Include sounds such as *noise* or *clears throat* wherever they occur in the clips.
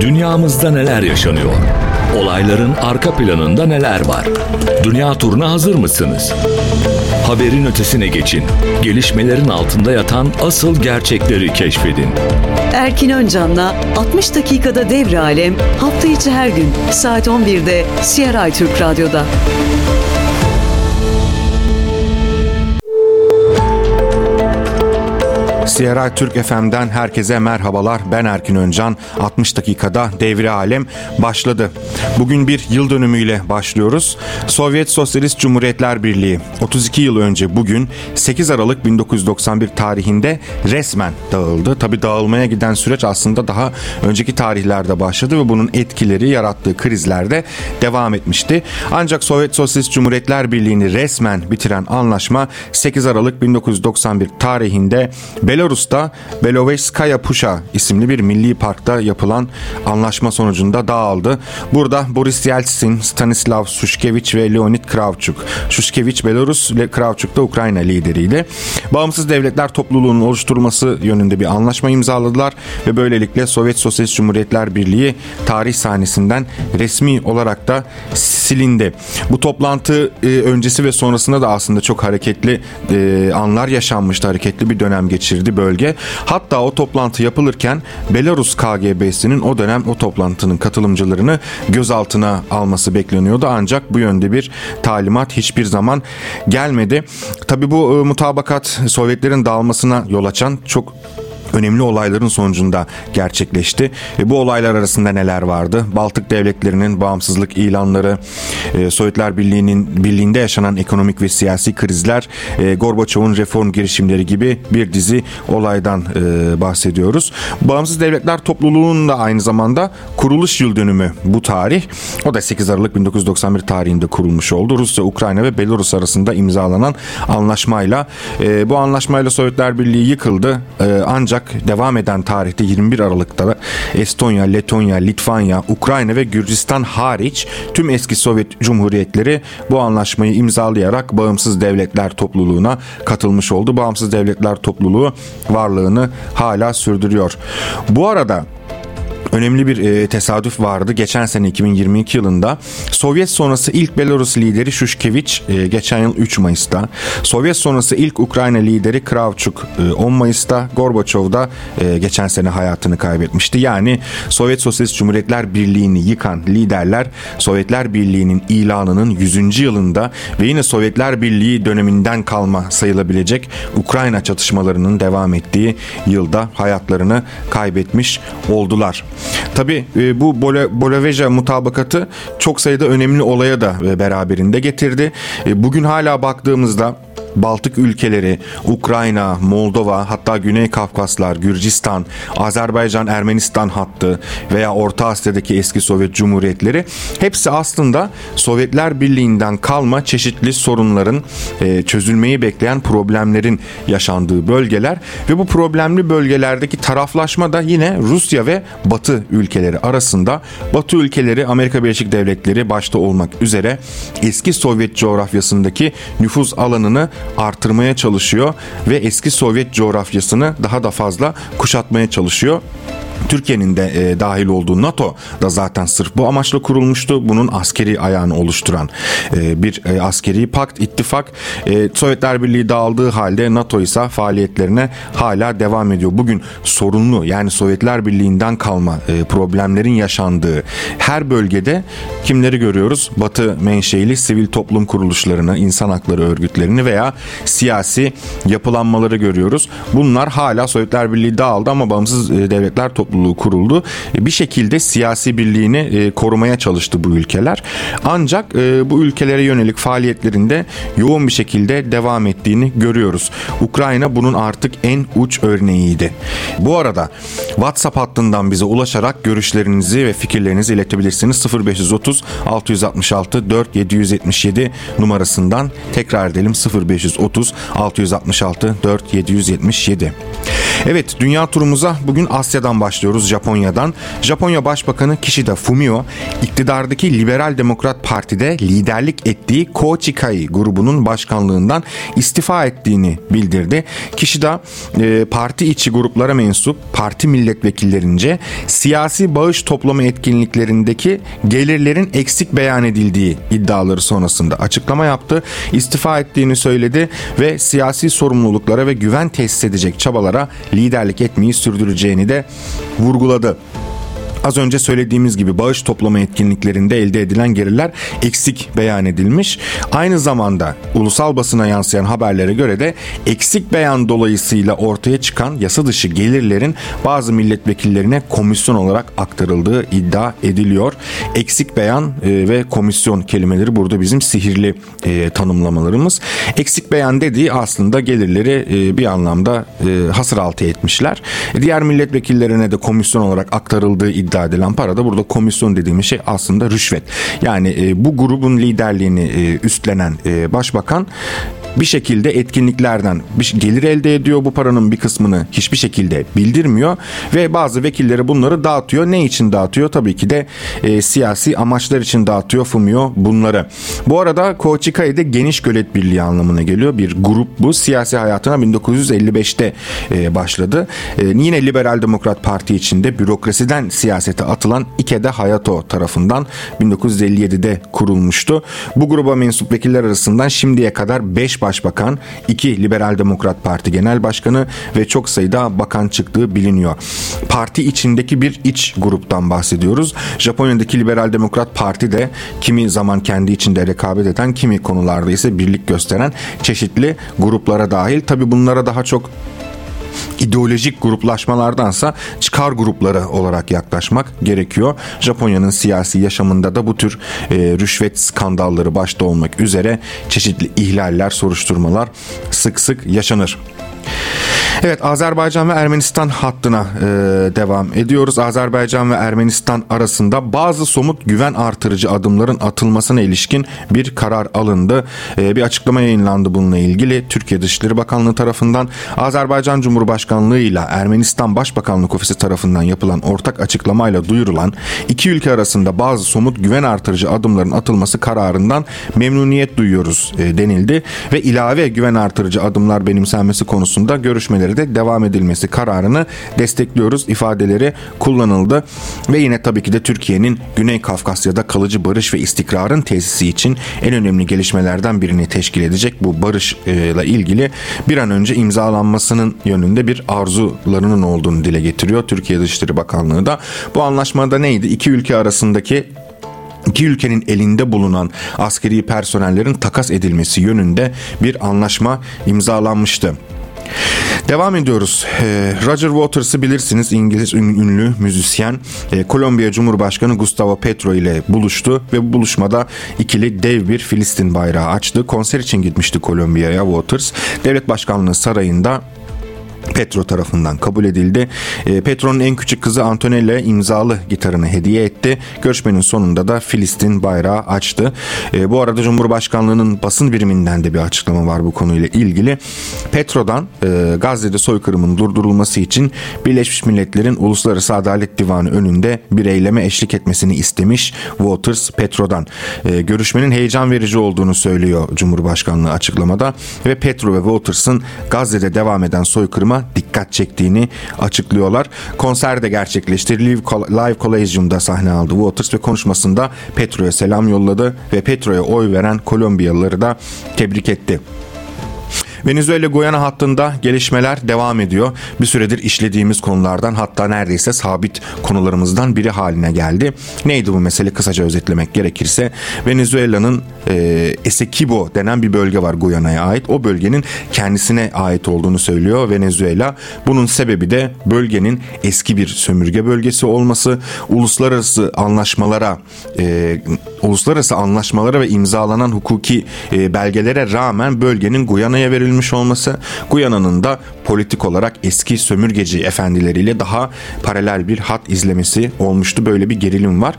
Dünyamızda neler yaşanıyor? Olayların arka planında neler var? Dünya turuna hazır mısınız? Haberin ötesine geçin. Gelişmelerin altında yatan asıl gerçekleri keşfedin. Erkin Öncan'la 60 dakikada devre alem hafta içi her gün saat 11'de CRI Türk Radyo'da. CRI Türk FM'den herkese merhabalar. Ben Erkin Öncan. 60 dakikada devre alem başladı. Bugün bir yıl dönümüyle başlıyoruz. Sovyet Sosyalist Cumhuriyetler Birliği 32 yıl önce bugün 8 Aralık 1991 tarihinde resmen dağıldı. Tabi dağılmaya giden süreç aslında daha önceki tarihlerde başladı ve bunun etkileri yarattığı krizlerde devam etmişti. Ancak Sovyet Sosyalist Cumhuriyetler Birliği'ni resmen bitiren anlaşma 8 Aralık 1991 tarihinde Belarus'ta Beloveskaya Pusha isimli bir milli parkta yapılan anlaşma sonucunda dağıldı. Burada Boris Yeltsin, Stanislav Sushkevich ve Leonid Kravchuk. Sushkevich Belarus, Kravchuk da Ukrayna lideriydi. Bağımsız devletler topluluğunun oluşturulması yönünde bir anlaşma imzaladılar ve böylelikle Sovyet Sosyalist Cumhuriyetler Birliği tarih sahnesinden resmi olarak da silindi. Bu toplantı e, öncesi ve sonrasında da aslında çok hareketli e, anlar yaşanmıştı. Hareketli bir dönem geçirdi bölge. Hatta o toplantı yapılırken Belarus KGB'sinin o dönem o toplantının katılımcılarını gözaltına alması bekleniyordu. Ancak bu yönde bir talimat hiçbir zaman gelmedi. Tabi bu e, mutabakat Sovyetlerin dağılmasına yol açan çok önemli olayların sonucunda gerçekleşti. E, bu olaylar arasında neler vardı? Baltık devletlerinin bağımsızlık ilanları, e, Sovyetler Birliği'nin birliğinde yaşanan ekonomik ve siyasi krizler, e, Gorbaçov'un reform girişimleri gibi bir dizi olaydan e, bahsediyoruz. Bağımsız Devletler Topluluğu'nun da aynı zamanda kuruluş yıl dönümü bu tarih. O da 8 Aralık 1991 tarihinde kurulmuş oldu. Rusya, Ukrayna ve Belarus arasında imzalanan anlaşmayla. E, bu anlaşmayla Sovyetler Birliği yıkıldı. E, ancak devam eden tarihte 21 Aralık'ta Estonya, Letonya, Litvanya, Ukrayna ve Gürcistan hariç tüm eski Sovyet Cumhuriyetleri bu anlaşmayı imzalayarak Bağımsız Devletler Topluluğu'na katılmış oldu. Bağımsız Devletler Topluluğu varlığını hala sürdürüyor. Bu arada önemli bir e, tesadüf vardı. Geçen sene 2022 yılında Sovyet sonrası ilk Belarus lideri Shushkevich e, geçen yıl 3 Mayıs'ta, Sovyet sonrası ilk Ukrayna lideri Kravchuk e, 10 Mayıs'ta, Gorbaçov da e, geçen sene hayatını kaybetmişti. Yani Sovyet Sosyalist Cumhuriyetler Birliği'ni yıkan liderler Sovyetler Birliği'nin ilanının 100. yılında ve yine Sovyetler Birliği döneminden kalma sayılabilecek Ukrayna çatışmalarının devam ettiği yılda hayatlarını kaybetmiş oldular. Tabi e, bu Boloveja mutabakatı çok sayıda önemli olaya da e, beraberinde getirdi. E, bugün hala baktığımızda Baltık ülkeleri, Ukrayna, Moldova, hatta Güney Kafkaslar, Gürcistan, Azerbaycan, Ermenistan hattı veya Orta Asya'daki eski Sovyet Cumhuriyetleri hepsi aslında Sovyetler Birliği'nden kalma çeşitli sorunların e, çözülmeyi bekleyen problemlerin yaşandığı bölgeler ve bu problemli bölgelerdeki taraflaşma da yine Rusya ve Batı ülkeleri arasında. Batı ülkeleri Amerika Birleşik Devletleri başta olmak üzere eski Sovyet coğrafyasındaki nüfuz alanını artırmaya çalışıyor ve eski Sovyet coğrafyasını daha da fazla kuşatmaya çalışıyor. Türkiye'nin de e, dahil olduğu NATO da zaten sırf bu amaçla kurulmuştu. Bunun askeri ayağını oluşturan e, bir e, askeri pakt, ittifak. E, Sovyetler Birliği dağıldığı halde NATO ise faaliyetlerine hala devam ediyor. Bugün sorunlu yani Sovyetler Birliği'nden kalma e, problemlerin yaşandığı her bölgede kimleri görüyoruz? Batı menşeili sivil toplum kuruluşlarını, insan hakları örgütlerini veya siyasi yapılanmaları görüyoruz. Bunlar hala Sovyetler Birliği dağıldı ama bağımsız e, devletler topluluğu topluluğu kuruldu. E, bir şekilde siyasi birliğini e, korumaya çalıştı bu ülkeler. Ancak e, bu ülkelere yönelik faaliyetlerinde yoğun bir şekilde devam ettiğini görüyoruz. Ukrayna bunun artık en uç örneğiydi. Bu arada WhatsApp hattından bize ulaşarak görüşlerinizi ve fikirlerinizi iletebilirsiniz. 0530 666 4 777 numarasından tekrar edelim 0530 666 4 777. Evet dünya turumuza bugün Asya'dan başlıyoruz başlıyoruz Japonya'dan. Japonya Başbakanı Kishida Fumio iktidardaki Liberal Demokrat Parti'de liderlik ettiği Kochikai grubunun başkanlığından istifa ettiğini bildirdi. Kishida e, parti içi gruplara mensup parti milletvekillerince siyasi bağış toplama etkinliklerindeki gelirlerin eksik beyan edildiği iddiaları sonrasında açıklama yaptı. İstifa ettiğini söyledi ve siyasi sorumluluklara ve güven tesis edecek çabalara liderlik etmeyi sürdüreceğini de vurguladı. Az önce söylediğimiz gibi bağış toplama etkinliklerinde elde edilen gelirler eksik beyan edilmiş. Aynı zamanda ulusal basına yansıyan haberlere göre de eksik beyan dolayısıyla ortaya çıkan yasa dışı gelirlerin bazı milletvekillerine komisyon olarak aktarıldığı iddia ediliyor. Eksik beyan e, ve komisyon kelimeleri burada bizim sihirli e, tanımlamalarımız. Eksik beyan dediği aslında gelirleri e, bir anlamda hasır altı etmişler. Diğer milletvekillerine de komisyon olarak aktarıldığı iddia iddia edilen para da burada komisyon dediğimiz şey aslında rüşvet. Yani e, bu grubun liderliğini e, üstlenen e, başbakan bir şekilde etkinliklerden bir gelir elde ediyor. Bu paranın bir kısmını hiçbir şekilde bildirmiyor ve bazı vekilleri bunları dağıtıyor. Ne için dağıtıyor? Tabii ki de e, siyasi amaçlar için dağıtıyor Fumio bunları. Bu arada Kochikai'de geniş gölet birliği anlamına geliyor. Bir grup bu. Siyasi hayatına 1955'te e, başladı. E, yine Liberal Demokrat Parti içinde bürokrasiden siyasete atılan Ikeda Hayato tarafından 1957'de kurulmuştu. Bu gruba mensup vekiller arasından şimdiye kadar 5 başbakan, 2 Liberal Demokrat Parti Genel Başkanı ve çok sayıda bakan çıktığı biliniyor. Parti içindeki bir iç gruptan bahsediyoruz. Japonya'daki Liberal Demokrat Parti de kimi zaman kendi içinde rekabet eden, kimi konularda ise birlik gösteren çeşitli gruplara dahil. Tabi bunlara daha çok ideolojik gruplaşmalardansa çıkar grupları olarak yaklaşmak gerekiyor. Japonya'nın siyasi yaşamında da bu tür e, rüşvet skandalları başta olmak üzere çeşitli ihlaller, soruşturmalar sık sık yaşanır. Evet Azerbaycan ve Ermenistan hattına e, devam ediyoruz. Azerbaycan ve Ermenistan arasında bazı somut güven artırıcı adımların atılmasına ilişkin bir karar alındı. E, bir açıklama yayınlandı bununla ilgili. Türkiye Dışişleri Bakanlığı tarafından Azerbaycan Cumhurbaşkanlığı ile Ermenistan Başbakanlık Ofisi tarafından yapılan ortak açıklamayla duyurulan iki ülke arasında bazı somut güven artırıcı adımların atılması kararından memnuniyet duyuyoruz e, denildi ve ilave güven artırıcı adımlar benimsenmesi konusunda görüşmeler görüşmeleri de devam edilmesi kararını destekliyoruz ifadeleri kullanıldı. Ve yine tabii ki de Türkiye'nin Güney Kafkasya'da kalıcı barış ve istikrarın tesisi için en önemli gelişmelerden birini teşkil edecek bu barışla ilgili bir an önce imzalanmasının yönünde bir arzularının olduğunu dile getiriyor Türkiye Dışişleri Bakanlığı da. Bu anlaşmada neydi? İki ülke arasındaki iki ülkenin elinde bulunan askeri personellerin takas edilmesi yönünde bir anlaşma imzalanmıştı. Devam ediyoruz. Ee, Roger Waters'ı bilirsiniz İngiliz ünlü müzisyen. Ee, Kolombiya Cumhurbaşkanı Gustavo Petro ile buluştu ve bu buluşmada ikili dev bir Filistin bayrağı açtı. Konser için gitmişti Kolombiya'ya Waters. Devlet Başkanlığı sarayında Petro tarafından kabul edildi. E, Petro'nun en küçük kızı Antonella imzalı gitarını hediye etti. Görüşmenin sonunda da Filistin bayrağı açtı. E, bu arada Cumhurbaşkanlığının basın biriminden de bir açıklama var bu konuyla ilgili. Petro'dan e, Gazze'de soykırımın durdurulması için Birleşmiş Milletler'in Uluslararası Adalet Divanı önünde bir eyleme eşlik etmesini istemiş Waters Petro'dan. görüşmenin heyecan verici olduğunu söylüyor Cumhurbaşkanlığı açıklamada ve Petro ve Waters'ın Gazze'de devam eden soykırıma duruma dikkat çektiğini açıklıyorlar. Konser de gerçekleşti. Live, Live sahne aldı Waters ve konuşmasında Petro'ya selam yolladı ve Petro'ya oy veren Kolombiyalıları da tebrik etti. Venezuela Guyana hattında gelişmeler devam ediyor. Bir süredir işlediğimiz konulardan hatta neredeyse sabit konularımızdan biri haline geldi. Neydi bu mesele kısaca özetlemek gerekirse Venezuela'nın e, Essequibo denen bir bölge var Guyana'ya ait. O bölgenin kendisine ait olduğunu söylüyor Venezuela. Bunun sebebi de bölgenin eski bir sömürge bölgesi olması, uluslararası anlaşmalara e, uluslararası anlaşmalara ve imzalanan hukuki e, belgelere rağmen bölgenin Guyana'ya verilmesi verilmiş olması, Guyana'nın da politik olarak eski sömürgeci efendileriyle daha paralel bir hat izlemesi olmuştu. Böyle bir gerilim var.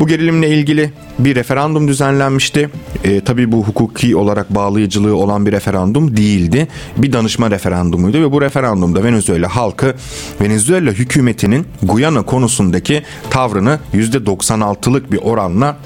Bu gerilimle ilgili bir referandum düzenlenmişti. E, tabii bu hukuki olarak bağlayıcılığı olan bir referandum değildi. Bir danışma referandumuydu ve bu referandumda Venezuela halkı Venezuela hükümetinin Guyana konusundaki tavrını %96'lık bir oranla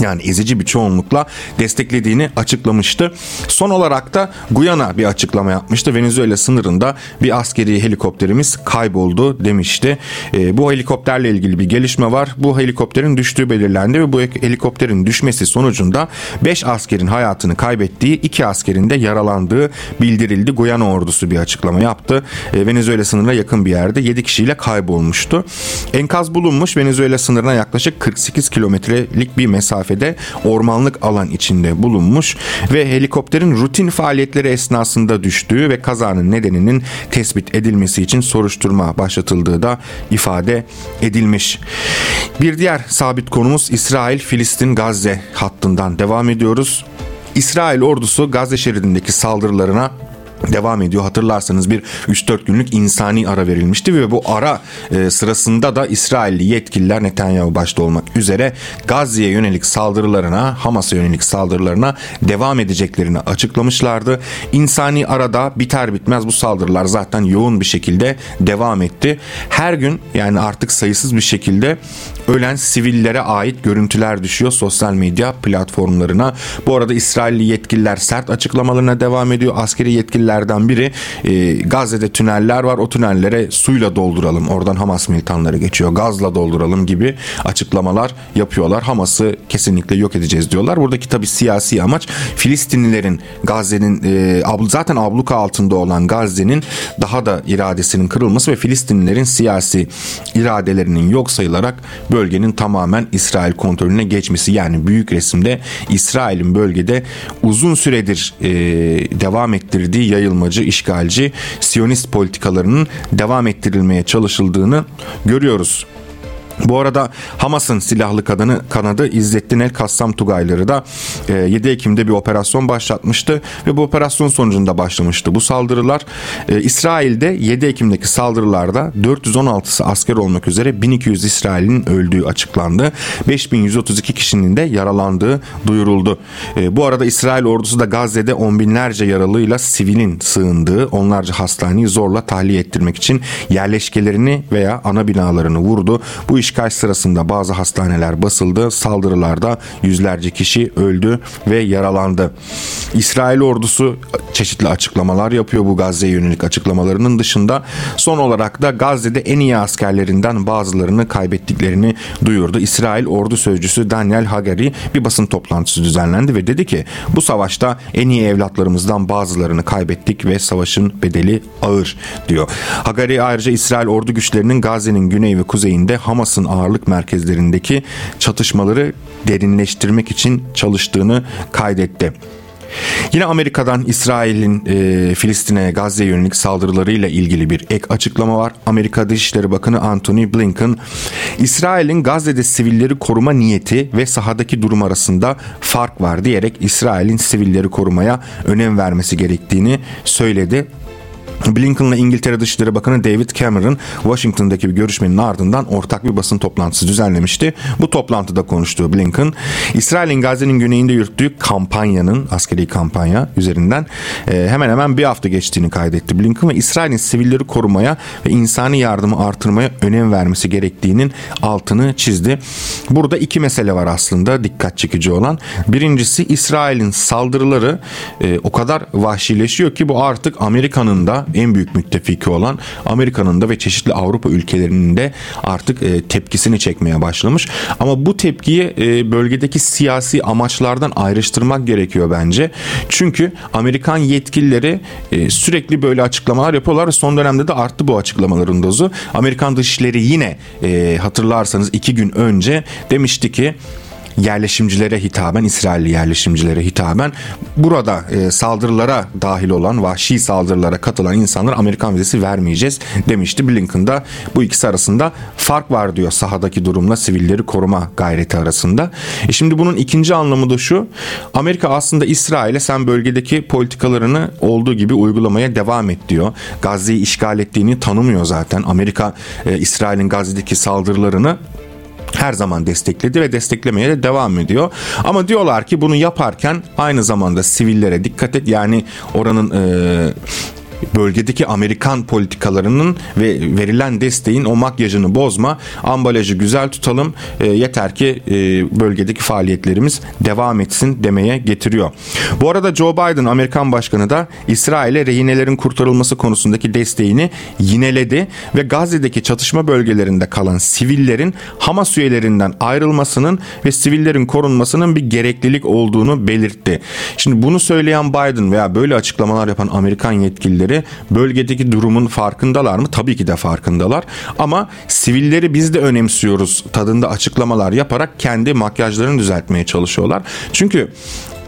yani ezici bir çoğunlukla desteklediğini açıklamıştı. Son olarak da Guyana bir açıklama yapmıştı. Venezuela sınırında bir askeri helikopterimiz kayboldu demişti. E, bu helikopterle ilgili bir gelişme var. Bu helikopterin düştüğü belirlendi ve bu helikopterin düşmesi sonucunda 5 askerin hayatını kaybettiği, 2 askerin de yaralandığı bildirildi. Guyana ordusu bir açıklama yaptı. E, Venezuela sınırına yakın bir yerde 7 kişiyle kaybolmuştu. Enkaz bulunmuş Venezuela sınırına yaklaşık 48 kilometrelik bir mesafe mesafede ormanlık alan içinde bulunmuş ve helikopterin rutin faaliyetleri esnasında düştüğü ve kazanın nedeninin tespit edilmesi için soruşturma başlatıldığı da ifade edilmiş. Bir diğer sabit konumuz İsrail-Filistin-Gazze hattından devam ediyoruz. İsrail ordusu Gazze şeridindeki saldırılarına devam ediyor. Hatırlarsanız bir 3-4 günlük insani ara verilmişti ve bu ara e, sırasında da İsrailli yetkililer Netanyahu başta olmak üzere Gazze'ye yönelik saldırılarına, Hamas'a yönelik saldırılarına devam edeceklerini açıklamışlardı. İnsani arada biter bitmez bu saldırılar zaten yoğun bir şekilde devam etti. Her gün yani artık sayısız bir şekilde ölen sivillere ait görüntüler düşüyor sosyal medya platformlarına. Bu arada İsrailli yetkililer sert açıklamalarına devam ediyor. Askeri yetkililerden biri e, Gazze'de tüneller var o tünellere suyla dolduralım. Oradan Hamas militanları geçiyor. Gazla dolduralım gibi açıklamalar yapıyorlar. Hamas'ı kesinlikle yok edeceğiz diyorlar. Buradaki tabi siyasi amaç Filistinlilerin Gazze'nin e, zaten abluka altında olan Gazze'nin daha da iradesinin kırılması ve Filistinlilerin siyasi iradelerinin yok sayılarak bölgenin tamamen İsrail kontrolüne geçmesi yani büyük resimde İsrail'in bölgede uzun süredir e, devam ettirdiği yayılmacı, işgalci, siyonist politikalarının devam ettirilmeye çalışıldığını görüyoruz. Bu arada Hamas'ın silahlı kadını kanadı İzzettin El Kassam Tugayları da 7 e, Ekim'de bir operasyon başlatmıştı ve bu operasyon sonucunda başlamıştı bu saldırılar. E, İsrail'de 7 Ekim'deki saldırılarda 416'sı asker olmak üzere 1200 İsrail'in öldüğü açıklandı. 5132 kişinin de yaralandığı duyuruldu. E, bu arada İsrail ordusu da Gazze'de on binlerce yaralıyla sivilin sığındığı onlarca hastaneyi zorla tahliye ettirmek için yerleşkelerini veya ana binalarını vurdu. Bu işgal sırasında bazı hastaneler basıldı. Saldırılarda yüzlerce kişi öldü ve yaralandı. İsrail ordusu çeşitli açıklamalar yapıyor bu Gazze'ye yönelik açıklamalarının dışında. Son olarak da Gazze'de en iyi askerlerinden bazılarını kaybettiklerini duyurdu. İsrail ordu sözcüsü Daniel Hagari bir basın toplantısı düzenlendi ve dedi ki bu savaşta en iyi evlatlarımızdan bazılarını kaybettik ve savaşın bedeli ağır diyor. Hagari ayrıca İsrail ordu güçlerinin Gazze'nin güney ve kuzeyinde Hamas Hamas'ın ağırlık merkezlerindeki çatışmaları derinleştirmek için çalıştığını kaydetti. Yine Amerika'dan İsrail'in e, Filistin'e Gazze yönelik saldırılarıyla ilgili bir ek açıklama var. Amerika Dışişleri Bakanı Antony Blinken, İsrail'in Gazze'de sivilleri koruma niyeti ve sahadaki durum arasında fark var diyerek İsrail'in sivilleri korumaya önem vermesi gerektiğini söyledi. Blinken'la İngiltere Dışişleri Bakanı David Cameron Washington'daki bir görüşmenin ardından ortak bir basın toplantısı düzenlemişti. Bu toplantıda konuştuğu Blinken, İsrail'in Gazze'nin güneyinde yürüttüğü kampanyanın, askeri kampanya üzerinden e, hemen hemen bir hafta geçtiğini kaydetti Blinken ve İsrail'in sivilleri korumaya ve insani yardımı artırmaya önem vermesi gerektiğinin altını çizdi. Burada iki mesele var aslında dikkat çekici olan. Birincisi İsrail'in saldırıları e, o kadar vahşileşiyor ki bu artık Amerika'nın da en büyük müttefiki olan Amerika'nın da ve çeşitli Avrupa ülkelerinin de artık e, tepkisini çekmeye başlamış. Ama bu tepkiyi e, bölgedeki siyasi amaçlardan ayrıştırmak gerekiyor bence. Çünkü Amerikan yetkilileri e, sürekli böyle açıklamalar yapıyorlar son dönemde de arttı bu açıklamaların dozu. Amerikan Dışişleri yine hatırlarsanız iki gün önce demişti ki yerleşimcilere hitaben, İsrailli yerleşimcilere hitaben burada e, saldırılara dahil olan, vahşi saldırılara katılan insanlar Amerikan vizesi vermeyeceğiz demişti. Blinken'da bu ikisi arasında fark var diyor sahadaki durumla sivilleri koruma gayreti arasında. E şimdi bunun ikinci anlamı da şu. Amerika aslında İsrail'e sen bölgedeki politikalarını olduğu gibi uygulamaya devam et diyor. Gazze'yi işgal ettiğini tanımıyor zaten. Amerika e, İsrail'in Gazze'deki saldırılarını her zaman destekledi ve desteklemeye de devam ediyor. Ama diyorlar ki bunu yaparken aynı zamanda sivillere dikkat et. Yani oranın e, bölgedeki Amerikan politikalarının ve verilen desteğin o makyajını bozma, ambalajı güzel tutalım e, yeter ki e, bölgedeki faaliyetlerimiz devam etsin demeye getiriyor. Bu arada Joe Biden Amerikan başkanı da İsrail'e rehinelerin kurtarılması konusundaki desteğini yineledi ve Gazze'deki çatışma bölgelerinde kalan sivillerin Hamas üyelerinden ayrılmasının ve sivillerin korunmasının bir gereklilik olduğunu belirtti. Şimdi bunu söyleyen Biden veya böyle açıklamalar yapan Amerikan yetkilileri bölgedeki durumun farkındalar mı? Tabii ki de farkındalar. Ama sivilleri biz de önemsiyoruz tadında açıklamalar yaparak kendi makyajlarını düzeltmeye çalışıyorlar. Çünkü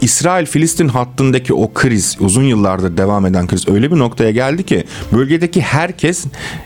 İsrail-Filistin hattındaki o kriz uzun yıllardır devam eden kriz öyle bir noktaya geldi ki bölgedeki herkes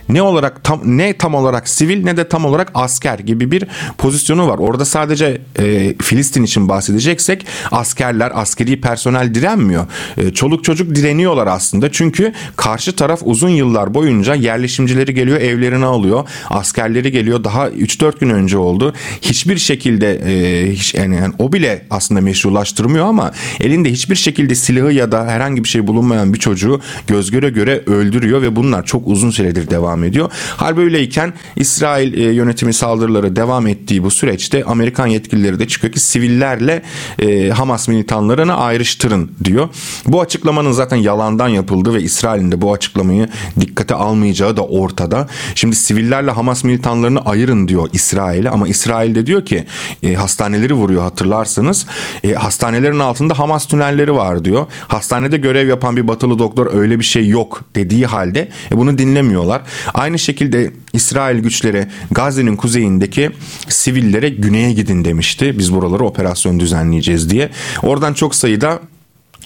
ne olarak tam ne tam olarak sivil ne de tam olarak asker gibi bir pozisyonu var. Orada sadece e, Filistin için bahsedeceksek askerler, askeri personel direnmiyor. E, çoluk çocuk direniyorlar aslında. Çünkü karşı taraf uzun yıllar boyunca yerleşimcileri geliyor, evlerini alıyor. Askerleri geliyor. Daha 3-4 gün önce oldu. Hiçbir şekilde e, hiç yani, yani o bile aslında meşrulaştırmıyor ama elinde hiçbir şekilde silahı ya da herhangi bir şey bulunmayan bir çocuğu göz göre göre öldürüyor ve bunlar çok uzun süredir devam ediyor. Hal böyleyken İsrail e, yönetimi saldırıları devam ettiği bu süreçte Amerikan yetkilileri de çıkıyor ki sivillerle e, Hamas militanlarını ayrıştırın diyor. Bu açıklamanın zaten yalandan yapıldığı ve İsrail'in de bu açıklamayı dikkate almayacağı da ortada. Şimdi sivillerle Hamas militanlarını ayırın diyor İsrail'e ama İsrail de diyor ki e, hastaneleri vuruyor hatırlarsınız. E, hastanelerin altında Hamas tünelleri var diyor. Hastanede görev yapan bir batılı doktor öyle bir şey yok dediği halde e, bunu dinlemiyorlar. Aynı şekilde İsrail güçleri Gazze'nin kuzeyindeki sivillere güneye gidin demişti. Biz buraları operasyon düzenleyeceğiz diye. Oradan çok sayıda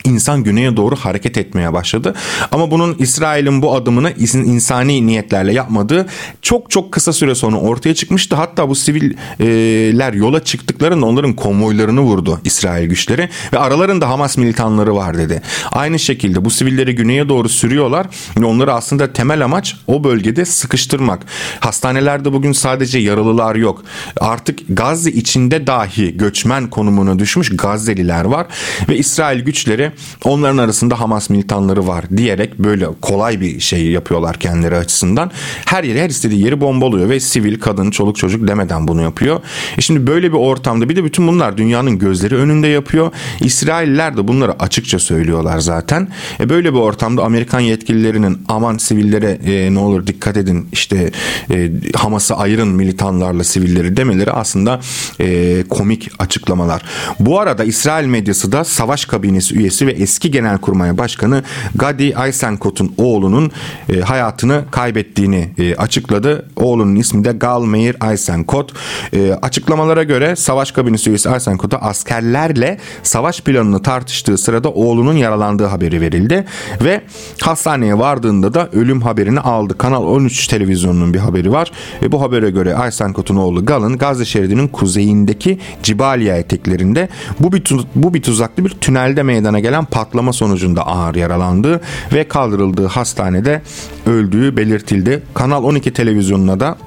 insan güneye doğru hareket etmeye başladı. Ama bunun İsrail'in bu adımını insani niyetlerle yapmadığı çok çok kısa süre sonra ortaya çıkmıştı. Hatta bu siviller yola çıktıklarında onların konvoylarını vurdu İsrail güçleri ve aralarında Hamas militanları var dedi. Aynı şekilde bu sivilleri güneye doğru sürüyorlar ve onları aslında temel amaç o bölgede sıkıştırmak. Hastanelerde bugün sadece yaralılar yok. Artık Gazze içinde dahi göçmen konumuna düşmüş Gazze'liler var ve İsrail güçleri onların arasında Hamas militanları var diyerek böyle kolay bir şey yapıyorlar kendileri açısından. Her yeri her istediği yeri bombalıyor ve sivil, kadın, çoluk çocuk demeden bunu yapıyor. E şimdi böyle bir ortamda bir de bütün bunlar dünyanın gözleri önünde yapıyor. İsrailler de bunları açıkça söylüyorlar zaten. E böyle bir ortamda Amerikan yetkililerinin aman sivillere e, ne olur dikkat edin işte e, Hamas'ı ayırın militanlarla sivilleri demeleri aslında e, komik açıklamalar. Bu arada İsrail medyası da savaş kabinesi üyesi Üniversitesi ve eski Genelkurmay Başkanı Gadi Aysenkot'un oğlunun e, hayatını kaybettiğini e, açıkladı. Oğlunun ismi de Gal Meir Aysenkot. E, açıklamalara göre savaş kabinesi üyesi Aysenkot'a askerlerle savaş planını tartıştığı sırada oğlunun yaralandığı haberi verildi ve hastaneye vardığında da ölüm haberini aldı. Kanal 13 televizyonunun bir haberi var ve bu habere göre Aysenkot'un oğlu Gal'ın Gazze şeridinin kuzeyindeki Cibaliya eteklerinde bu bir, bu bir tuzaklı bir tünelde meydana gelen patlama sonucunda ağır yaralandı ve kaldırıldığı hastanede öldüğü belirtildi. Kanal 12 televizyonuna da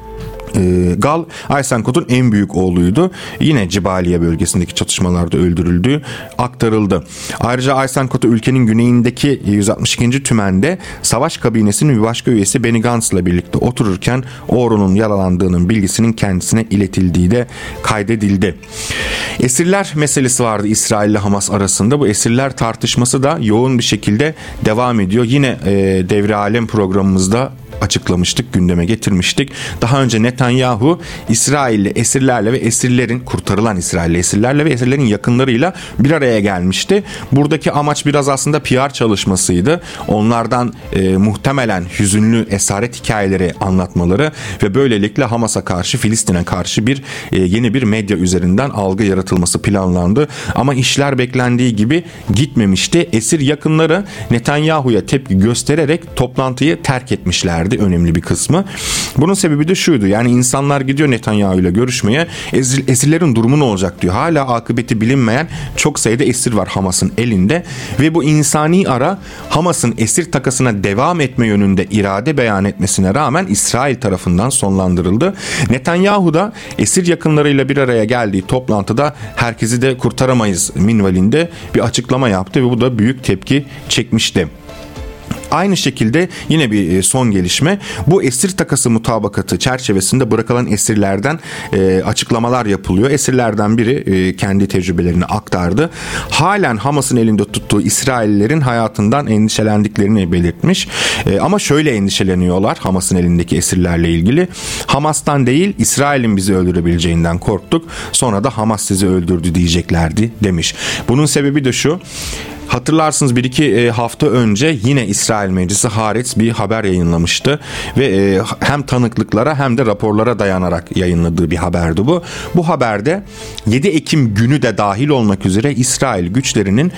e, Gal Aysenkot'un en büyük oğluydu. Yine Cibaliye bölgesindeki çatışmalarda öldürüldü, aktarıldı. Ayrıca Aysenkot'u ülkenin güneyindeki 162. tümende savaş kabinesinin bir başka üyesi Benny Gantz'la birlikte otururken Oğru'nun yaralandığının bilgisinin kendisine iletildiği de kaydedildi. Esirler meselesi vardı İsrail ile Hamas arasında. Bu esirler tartışması da yoğun bir şekilde devam ediyor. Yine e, Devre Alem programımızda açıklamıştık, gündeme getirmiştik. Daha önce Netanyahu Netanyahu İsrailli esirlerle ve esirlerin kurtarılan İsrailli esirlerle ve esirlerin yakınlarıyla bir araya gelmişti. Buradaki amaç biraz aslında PR çalışmasıydı. Onlardan e, muhtemelen hüzünlü esaret hikayeleri anlatmaları ve böylelikle Hamas'a karşı Filistin'e karşı bir e, yeni bir medya üzerinden algı yaratılması planlandı. Ama işler beklendiği gibi gitmemişti. Esir yakınları Netanyahu'ya tepki göstererek toplantıyı terk etmişlerdi önemli bir kısmı. Bunun sebebi de şuydu. Yani insanlar gidiyor Netanyahu ile görüşmeye. Esir, esirlerin durumu ne olacak diyor. Hala akıbeti bilinmeyen çok sayıda esir var Hamas'ın elinde ve bu insani ara Hamas'ın esir takasına devam etme yönünde irade beyan etmesine rağmen İsrail tarafından sonlandırıldı. Netanyahu da esir yakınlarıyla bir araya geldiği toplantıda herkesi de kurtaramayız minvalinde bir açıklama yaptı ve bu da büyük tepki çekmişti. Aynı şekilde yine bir e, son gelişme bu esir takası mutabakatı çerçevesinde bırakılan esirlerden e, açıklamalar yapılıyor. Esirlerden biri e, kendi tecrübelerini aktardı. Halen Hamas'ın elinde tuttuğu İsraillerin hayatından endişelendiklerini belirtmiş. E, ama şöyle endişeleniyorlar Hamas'ın elindeki esirlerle ilgili. Hamas'tan değil İsrail'in bizi öldürebileceğinden korktuk. Sonra da Hamas sizi öldürdü diyeceklerdi demiş. Bunun sebebi de şu. Hatırlarsınız bir iki e, hafta önce yine İsrail Meclisi Haaretz bir haber yayınlamıştı ve e, hem tanıklıklara hem de raporlara dayanarak yayınladığı bir haberdi bu. Bu haberde 7 Ekim günü de dahil olmak üzere İsrail güçlerinin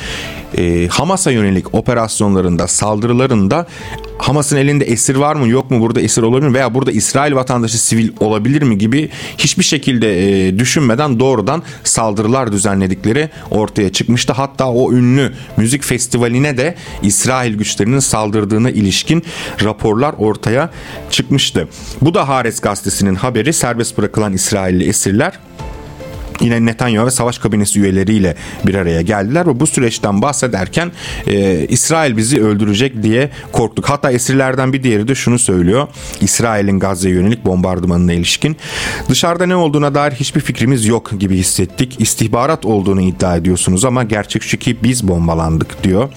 e, Hamas'a yönelik operasyonlarında, saldırılarında Hamas'ın elinde esir var mı yok mu burada esir olabilir mi veya burada İsrail vatandaşı sivil olabilir mi gibi hiçbir şekilde e, düşünmeden doğrudan saldırılar düzenledikleri ortaya çıkmıştı. Hatta o ünlü müzik festivaline de İsrail güçlerinin saldırdığına ilişkin raporlar ortaya çıkmıştı. Bu da Haaretz gazetesinin haberi serbest bırakılan İsrailli esirler yine Netanyahu ve savaş kabinesi üyeleriyle bir araya geldiler ve bu süreçten bahsederken e, İsrail bizi öldürecek diye korktuk. Hatta esirlerden bir diğeri de şunu söylüyor. İsrail'in Gazze'ye yönelik bombardımanına ilişkin. Dışarıda ne olduğuna dair hiçbir fikrimiz yok gibi hissettik. İstihbarat olduğunu iddia ediyorsunuz ama gerçek şu ki biz bombalandık diyor.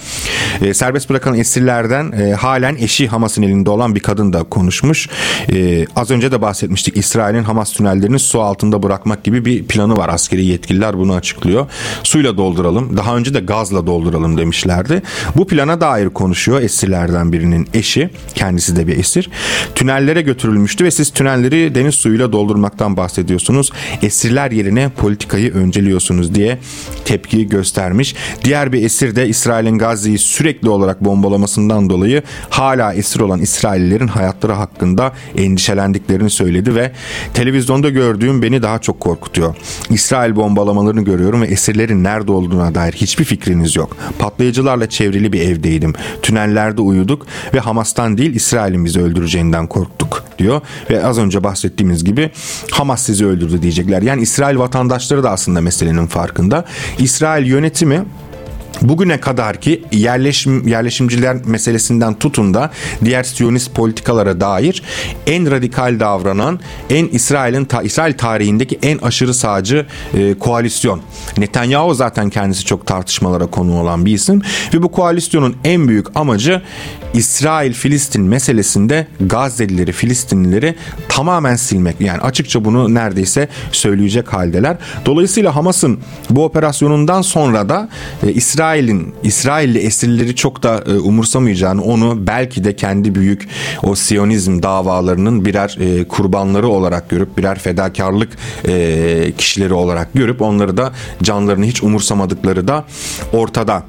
E, serbest bırakan esirlerden e, halen eşi Hamas'ın elinde olan bir kadın da konuşmuş. E, az önce de bahsetmiştik. İsrail'in Hamas tünellerini su altında bırakmak gibi bir planı var askeri yetkililer bunu açıklıyor. Suyla dolduralım. Daha önce de gazla dolduralım demişlerdi. Bu plana dair konuşuyor esirlerden birinin eşi. Kendisi de bir esir. Tünellere götürülmüştü ve siz tünelleri deniz suyuyla doldurmaktan bahsediyorsunuz. Esirler yerine politikayı önceliyorsunuz diye tepki göstermiş. Diğer bir esir de İsrail'in Gazze'yi sürekli olarak bombalamasından dolayı hala esir olan İsraillilerin hayatları hakkında endişelendiklerini söyledi ve televizyonda gördüğüm beni daha çok korkutuyor. İsrail bombalamalarını görüyorum ve esirlerin nerede olduğuna dair hiçbir fikriniz yok. Patlayıcılarla çevrili bir evdeydim. Tünellerde uyuduk ve Hamas'tan değil İsrail'in bizi öldüreceğinden korktuk diyor. Ve az önce bahsettiğimiz gibi Hamas sizi öldürdü diyecekler. Yani İsrail vatandaşları da aslında meselenin farkında. İsrail yönetimi Bugüne kadar ki yerleşim yerleşimciler meselesinden tutun da diğer Siyonist politikalara dair en radikal davranan, en İsrail'in ta, İsrail tarihindeki en aşırı sağcı e, koalisyon. Netanyahu zaten kendisi çok tartışmalara konu olan bir isim ve bu koalisyonun en büyük amacı İsrail-Filistin meselesinde Gazze'lileri, Filistinlileri tamamen silmek. Yani açıkça bunu neredeyse söyleyecek haldeler. Dolayısıyla Hamas'ın bu operasyonundan sonra da e, İsrail'in İsrailli esirleri çok da e, umursamayacağını, onu belki de kendi büyük o Siyonizm davalarının birer e, kurbanları olarak görüp birer fedakarlık e, kişileri olarak görüp onları da canlarını hiç umursamadıkları da ortada.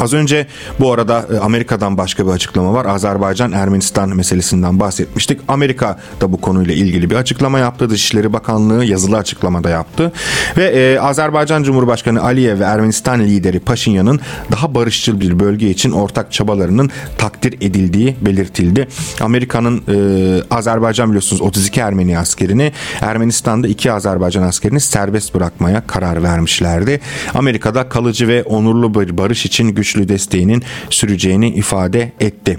Az önce bu arada e, Amerika'dan başka bir açıklama var. Azerbaycan Ermenistan meselesinden bahsetmiştik. Amerika da bu konuyla ilgili bir açıklama yaptı. Dışişleri Bakanlığı yazılı açıklamada yaptı. Ve e, Azerbaycan Cumhurbaşkanı Aliyev ve Ermenistan lideri Paşinyan'ın daha barışçıl bir bölge için ortak çabalarının takdir edildiği belirtildi. Amerika'nın e, Azerbaycan biliyorsunuz 32 Ermeni askerini Ermenistan'da 2 Azerbaycan askerini serbest bırakmaya karar vermişlerdi. Amerika'da kalıcı ve onurlu bir barış için güç güçlü desteğinin süreceğini ifade etti.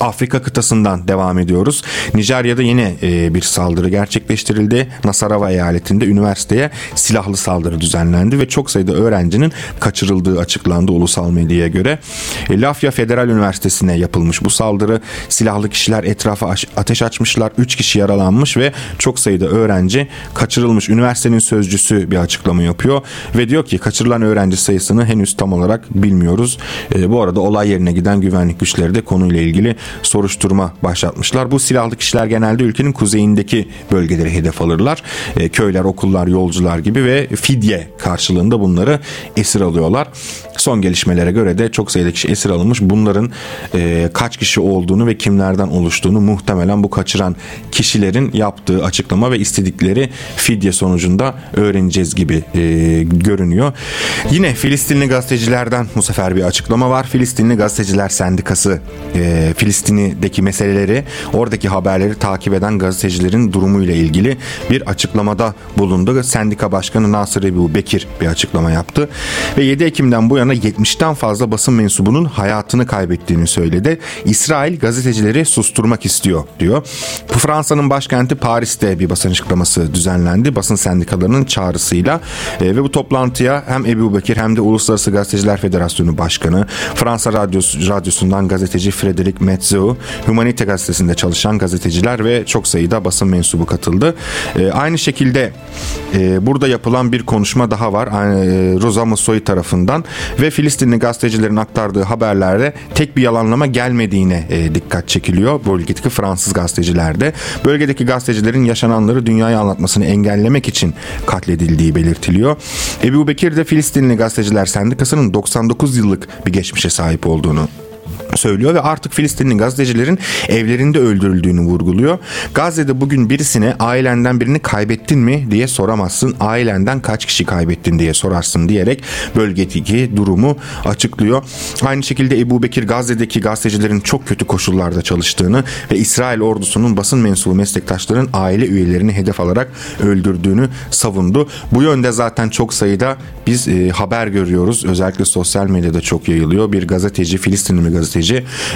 Afrika kıtasından devam ediyoruz. Nijerya'da yine e, bir saldırı gerçekleştirildi. Nasarawa eyaletinde üniversiteye silahlı saldırı düzenlendi ve çok sayıda öğrencinin kaçırıldığı açıklandı ulusal medyaya göre. E, Lafya Federal Üniversitesi'ne yapılmış bu saldırı. Silahlı kişiler etrafa ateş açmışlar. 3 kişi yaralanmış ve çok sayıda öğrenci kaçırılmış. Üniversitenin sözcüsü bir açıklama yapıyor ve diyor ki kaçırılan öğrenci sayısını henüz tam olarak bilmiyoruz. E, bu arada olay yerine giden güvenlik güçleri de konuyla ilgili soruşturma başlatmışlar. Bu silahlı kişiler genelde ülkenin kuzeyindeki bölgeleri hedef alırlar. E, köyler, okullar, yolcular gibi ve fidye karşılığında bunları esir alıyorlar. Son gelişmelere göre de çok sayıda kişi esir alınmış. Bunların e, kaç kişi olduğunu ve kimlerden oluştuğunu muhtemelen bu kaçıran kişilerin yaptığı açıklama ve istedikleri fidye sonucunda öğreneceğiz gibi e, görünüyor. Yine Filistinli gazetecilerden bu sefer bir açıklama var. Filistinli Gazeteciler Sendikası e, Filistin'deki meseleleri, oradaki haberleri takip eden gazetecilerin durumuyla ilgili bir açıklamada bulundu. Sendika Başkanı Nasır Ebu Bekir bir açıklama yaptı ve 7 Ekim'den bu yana 70'ten fazla basın mensubunun hayatını kaybettiğini söyledi. İsrail gazetecileri susturmak istiyor diyor. Fransa'nın başkenti Paris'te bir basın açıklaması düzenlendi. Basın sendikalarının çağrısıyla e, ve bu toplantıya hem Ebu Bekir hem de Uluslararası Gazeteciler Federasyonu Başkanı, Fransa Radyosu, Radyosu'ndan gazeteci Frederic Metzou, Humanite gazetesinde çalışan gazeteciler ve çok sayıda basın mensubu katıldı. E, aynı şekilde e, burada yapılan bir konuşma daha var. E, Rosa Mussoy tarafından ve Filistinli gazetecilerin aktardığı haberlerde tek bir yalanlama gelmediğine e, dikkat çekiliyor. Bölgedeki Fransız gazetecilerde. Bölgedeki gazetecilerin yaşananları dünyaya anlatmasını engellemek için katledildiği belirtiliyor. Ebu Bekir de Filistinli Gazeteciler Sendikası'nın 99 yıllık bir geçmişe sahip olduğunu söylüyor ve artık Filistinli gazetecilerin evlerinde öldürüldüğünü vurguluyor. Gazze'de bugün birisine ailenden birini kaybettin mi diye soramazsın. Ailenden kaç kişi kaybettin diye sorarsın diyerek bölgedeki durumu açıklıyor. Aynı şekilde Ebu Bekir Gazze'deki gazetecilerin çok kötü koşullarda çalıştığını ve İsrail ordusunun basın mensubu meslektaşların aile üyelerini hedef alarak öldürdüğünü savundu. Bu yönde zaten çok sayıda biz e, haber görüyoruz. Özellikle sosyal medyada çok yayılıyor. Bir gazeteci, Filistinli bir gazeteci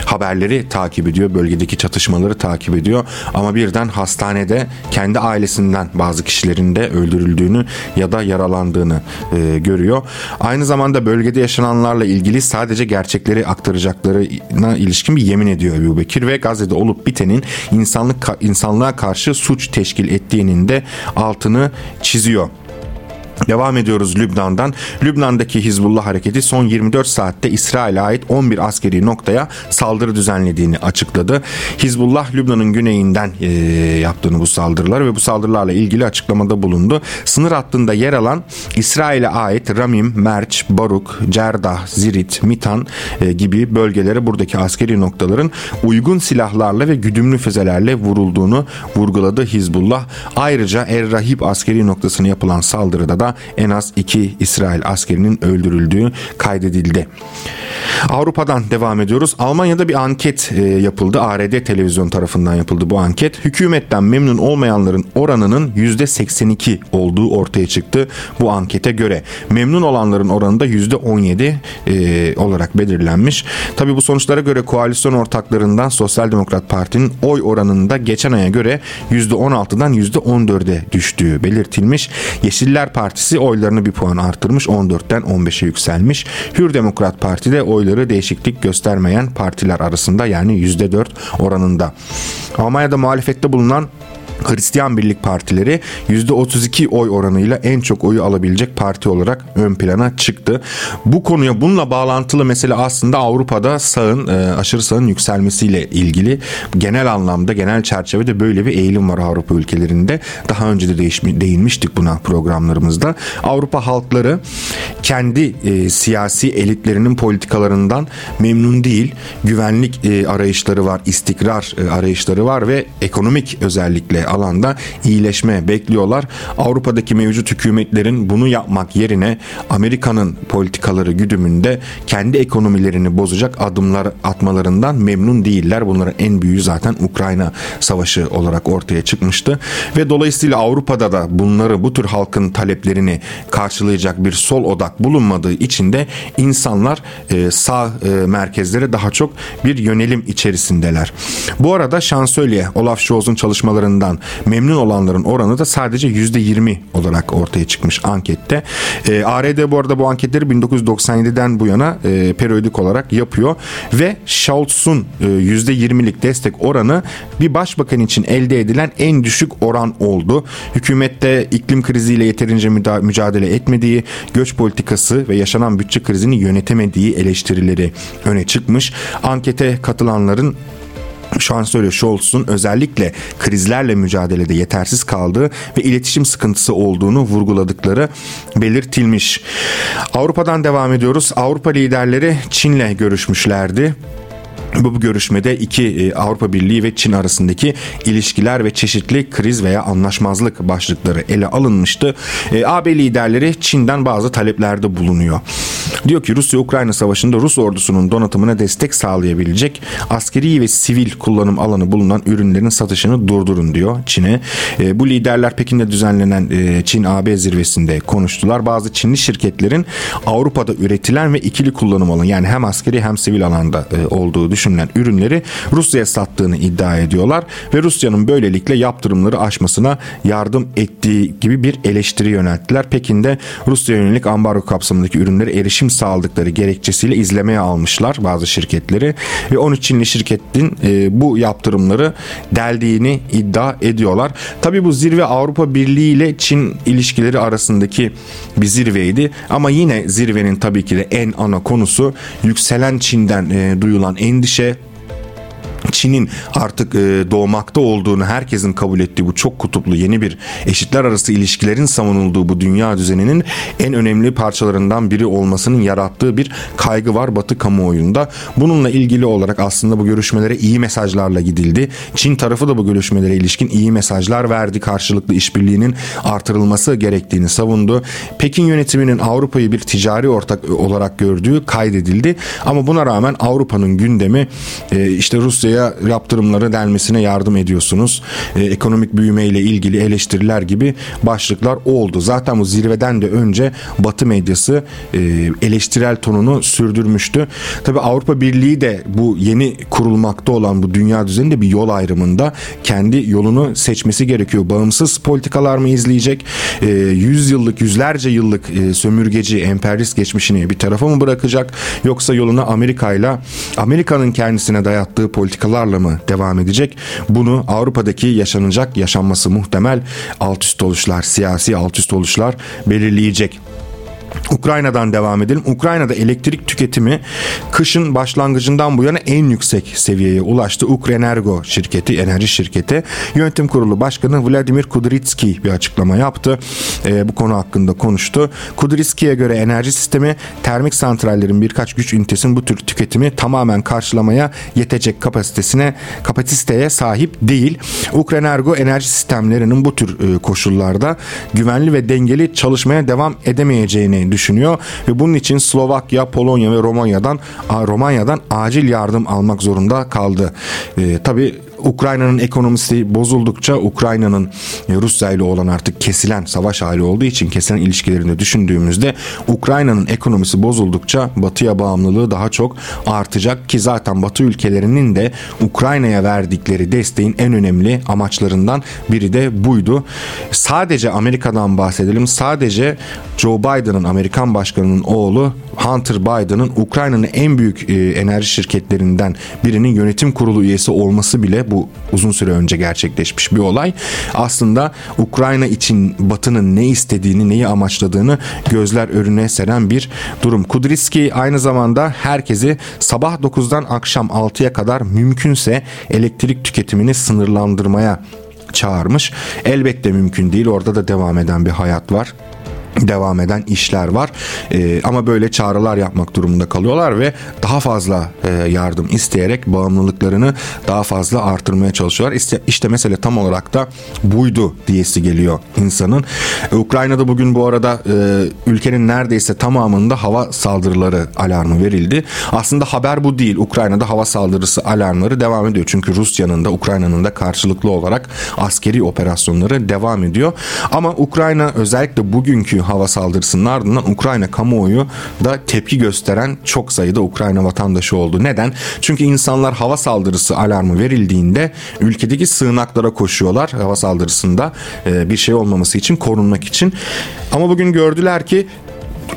haberleri takip ediyor. Bölgedeki çatışmaları takip ediyor. Ama birden hastanede kendi ailesinden bazı kişilerin de öldürüldüğünü ya da yaralandığını e, görüyor. Aynı zamanda bölgede yaşananlarla ilgili sadece gerçekleri aktaracaklarına ilişkin bir yemin ediyor Ebu Bekir ve Gazze'de olup bitenin insanlık insanlığa karşı suç teşkil ettiğinin de altını çiziyor. Devam ediyoruz Lübnan'dan. Lübnan'daki Hizbullah hareketi son 24 saatte İsrail'e ait 11 askeri noktaya saldırı düzenlediğini açıkladı. Hizbullah Lübnan'ın güneyinden e, yaptığını bu saldırılar ve bu saldırılarla ilgili açıklamada bulundu. Sınır hattında yer alan İsrail'e ait Ramim, Merç, Baruk, Cerdah, Zirit, Mitan e, gibi bölgelere buradaki askeri noktaların uygun silahlarla ve güdümlü füzelerle vurulduğunu vurguladı Hizbullah. Ayrıca Er Rahib askeri noktasına yapılan saldırıda da en az iki İsrail askerinin öldürüldüğü kaydedildi. Avrupa'dan devam ediyoruz. Almanya'da bir anket e, yapıldı. ARD televizyon tarafından yapıldı bu anket. Hükümetten memnun olmayanların oranının %82 olduğu ortaya çıktı bu ankete göre. Memnun olanların oranı da %17 e, olarak belirlenmiş. Tabi bu sonuçlara göre koalisyon ortaklarından Sosyal Demokrat Parti'nin oy oranında geçen aya göre %16'dan %14'e düştüğü belirtilmiş. Yeşiller Partisi Partisi oylarını bir puan artırmış 14'ten 15'e yükselmiş. Hür Demokrat Parti de oyları değişiklik göstermeyen partiler arasında yani %4 oranında. Almanya'da muhalefette bulunan Hristiyan Birlik Partileri %32 oy oranıyla en çok oyu alabilecek parti olarak ön plana çıktı. Bu konuya bununla bağlantılı mesele aslında Avrupa'da sağın e, aşırı sağın yükselmesiyle ilgili genel anlamda genel çerçevede böyle bir eğilim var Avrupa ülkelerinde. Daha önce de değinmiştik buna programlarımızda. Avrupa halkları kendi e, siyasi elitlerinin politikalarından memnun değil. Güvenlik e, arayışları var, istikrar e, arayışları var ve ekonomik özellikle alanda iyileşme bekliyorlar. Avrupa'daki mevcut hükümetlerin bunu yapmak yerine Amerika'nın politikaları güdümünde kendi ekonomilerini bozacak adımlar atmalarından memnun değiller. Bunların en büyüğü zaten Ukrayna savaşı olarak ortaya çıkmıştı ve dolayısıyla Avrupa'da da bunları bu tür halkın taleplerini karşılayacak bir sol odak bulunmadığı için de insanlar e, sağ e, merkezlere daha çok bir yönelim içerisindeler. Bu arada şansölye Olaf Scholz'un çalışmalarından memnun olanların oranı da sadece %20 olarak ortaya çıkmış ankette. E, ARD bu arada bu anketleri 1997'den bu yana e, periyodik olarak yapıyor ve Scholz'un e, %20'lik destek oranı bir başbakan için elde edilen en düşük oran oldu. Hükümette iklim kriziyle yeterince mücadele etmediği, göç politikası ve yaşanan bütçe krizini yönetemediği eleştirileri öne çıkmış. Ankete katılanların Şansölye Scholz'un özellikle krizlerle mücadelede yetersiz kaldığı ve iletişim sıkıntısı olduğunu vurguladıkları belirtilmiş. Avrupa'dan devam ediyoruz. Avrupa liderleri Çin'le görüşmüşlerdi. Bu görüşmede iki e, Avrupa Birliği ve Çin arasındaki ilişkiler ve çeşitli kriz veya anlaşmazlık başlıkları ele alınmıştı. E, AB liderleri Çin'den bazı taleplerde bulunuyor. Diyor ki Rusya-Ukrayna savaşında Rus ordusunun donatımına destek sağlayabilecek askeri ve sivil kullanım alanı bulunan ürünlerin satışını durdurun diyor Çin'e. E, bu liderler Pekin'de düzenlenen Çin-AB zirvesinde konuştular. Bazı Çinli şirketlerin Avrupa'da üretilen ve ikili kullanım alanı yani hem askeri hem sivil alanda olduğu düşünülen ürünleri Rusya'ya sattığını iddia ediyorlar ve Rusya'nın böylelikle yaptırımları aşmasına yardım ettiği gibi bir eleştiri yönelttiler. Pekin'de Rusya yönelik ambargo kapsamındaki ürünleri erişim sağladıkları gerekçesiyle izlemeye almışlar bazı şirketleri ve 13 Çinli şirketin e, bu yaptırımları deldiğini iddia ediyorlar. Tabi bu zirve Avrupa Birliği ile Çin ilişkileri arasındaki bir zirveydi ama yine zirvenin tabii ki de en ana konusu yükselen Çin'den e, duyulan endişe endişe Çin'in artık e, doğmakta olduğunu herkesin kabul ettiği bu çok kutuplu yeni bir eşitler arası ilişkilerin savunulduğu bu dünya düzeninin en önemli parçalarından biri olmasının yarattığı bir kaygı var Batı kamuoyunda. Bununla ilgili olarak aslında bu görüşmelere iyi mesajlarla gidildi. Çin tarafı da bu görüşmelere ilişkin iyi mesajlar verdi. Karşılıklı işbirliğinin artırılması gerektiğini savundu. Pekin yönetiminin Avrupa'yı bir ticari ortak olarak gördüğü kaydedildi. Ama buna rağmen Avrupa'nın gündemi e, işte Rusya'ya Rusya'ya yaptırımları delmesine yardım ediyorsunuz. E, ekonomik büyüme ile ilgili eleştiriler gibi başlıklar oldu. Zaten bu zirveden de önce Batı medyası e, eleştirel tonunu sürdürmüştü. Tabi Avrupa Birliği de bu yeni kurulmakta olan bu dünya düzeninde bir yol ayrımında kendi yolunu seçmesi gerekiyor. Bağımsız politikalar mı izleyecek? E, yüz yıllık, yüzlerce yıllık e, sömürgeci, emperyalist geçmişini bir tarafa mı bırakacak? Yoksa yolunu Amerika ile Amerika'nın kendisine dayattığı politikalar politikalarla mı devam edecek? Bunu Avrupa'daki yaşanacak, yaşanması muhtemel alt üst oluşlar, siyasi alt üst oluşlar belirleyecek. Ukrayna'dan devam edelim. Ukrayna'da elektrik tüketimi kışın başlangıcından bu yana en yüksek seviyeye ulaştı. Ukrenergo şirketi, enerji şirketi yönetim kurulu başkanı Vladimir Kudrytski bir açıklama yaptı. E, bu konu hakkında konuştu. Kudrytski'ye göre enerji sistemi termik santrallerin birkaç güç ünitesinin bu tür tüketimi tamamen karşılamaya yetecek kapasitesine kapasiteye sahip değil. Ukrenergo enerji sistemlerinin bu tür e, koşullarda güvenli ve dengeli çalışmaya devam edemeyeceğini düşünüyor ve bunun için Slovakya, Polonya ve Romanya'dan Romanya'dan acil yardım almak zorunda kaldı. E, tabii Ukrayna'nın ekonomisi bozuldukça Ukrayna'nın Rusya ile olan artık kesilen savaş hali olduğu için kesilen ilişkilerini düşündüğümüzde Ukrayna'nın ekonomisi bozuldukça batıya bağımlılığı daha çok artacak ki zaten batı ülkelerinin de Ukrayna'ya verdikleri desteğin en önemli amaçlarından biri de buydu. Sadece Amerika'dan bahsedelim. Sadece Joe Biden'ın Amerikan başkanının oğlu Hunter Biden'ın Ukrayna'nın en büyük e, enerji şirketlerinden birinin yönetim kurulu üyesi olması bile bu uzun süre önce gerçekleşmiş bir olay. Aslında Ukrayna için Batı'nın ne istediğini, neyi amaçladığını gözler önüne seren bir durum. Kudryski aynı zamanda herkesi sabah 9'dan akşam 6'ya kadar mümkünse elektrik tüketimini sınırlandırmaya çağırmış. Elbette mümkün değil. Orada da devam eden bir hayat var devam eden işler var. E, ama böyle çağrılar yapmak durumunda kalıyorlar ve daha fazla e, yardım isteyerek bağımlılıklarını daha fazla artırmaya çalışıyorlar. İşte, işte mesele tam olarak da buydu diyesi geliyor insanın. E, Ukrayna'da bugün bu arada e, ülkenin neredeyse tamamında hava saldırıları alarmı verildi. Aslında haber bu değil. Ukrayna'da hava saldırısı alarmları devam ediyor. Çünkü Rusya'nın da Ukrayna'nın da karşılıklı olarak askeri operasyonları devam ediyor. Ama Ukrayna özellikle bugünkü hava saldırısının ardından Ukrayna kamuoyu da tepki gösteren çok sayıda Ukrayna vatandaşı oldu. Neden? Çünkü insanlar hava saldırısı alarmı verildiğinde ülkedeki sığınaklara koşuyorlar hava saldırısında e, bir şey olmaması için korunmak için. Ama bugün gördüler ki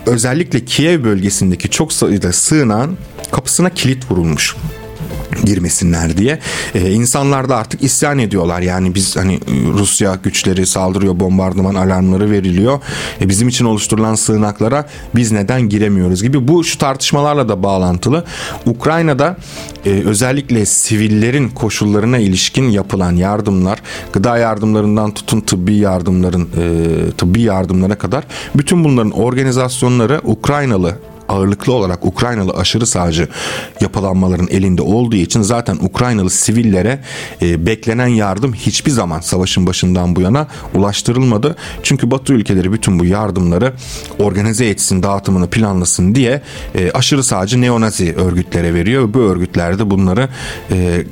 özellikle Kiev bölgesindeki çok sayıda sığınağın kapısına kilit vurulmuş girmesinler diye. Ee, insanlar da artık isyan ediyorlar. Yani biz hani Rusya güçleri saldırıyor, bombardıman alarmları veriliyor. E, bizim için oluşturulan sığınaklara biz neden giremiyoruz gibi. Bu şu tartışmalarla da bağlantılı. Ukrayna'da e, özellikle sivillerin koşullarına ilişkin yapılan yardımlar, gıda yardımlarından tutun tıbbi yardımların e, tıbbi yardımlara kadar bütün bunların organizasyonları Ukraynalı ağırlıklı olarak Ukraynalı aşırı sağcı yapılanmaların elinde olduğu için zaten Ukraynalı sivillere e, beklenen yardım hiçbir zaman savaşın başından bu yana ulaştırılmadı. Çünkü Batı ülkeleri bütün bu yardımları organize etsin, dağıtımını planlasın diye e, aşırı sağcı neonazi örgütlere veriyor. Bu örgütler de bunları e,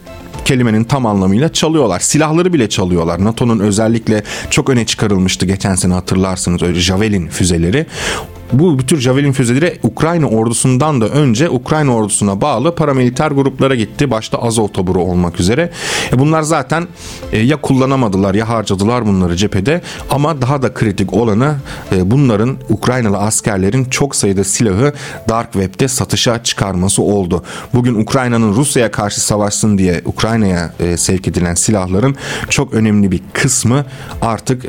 kelimenin tam anlamıyla çalıyorlar. Silahları bile çalıyorlar. NATO'nun özellikle çok öne çıkarılmıştı geçen sene hatırlarsınız öyle Javelin füzeleri bu tür Javelin füzeleri Ukrayna ordusundan da önce Ukrayna ordusuna bağlı paramiliter gruplara gitti. Başta Azov taburu olmak üzere. E bunlar zaten e, ya kullanamadılar ya harcadılar bunları cephede ama daha da kritik olanı e, bunların Ukraynalı askerlerin çok sayıda silahı Dark Web'de satışa çıkarması oldu. Bugün Ukrayna'nın Rusya'ya karşı savaşsın diye Ukrayna'ya e, sevk edilen silahların çok önemli bir kısmı artık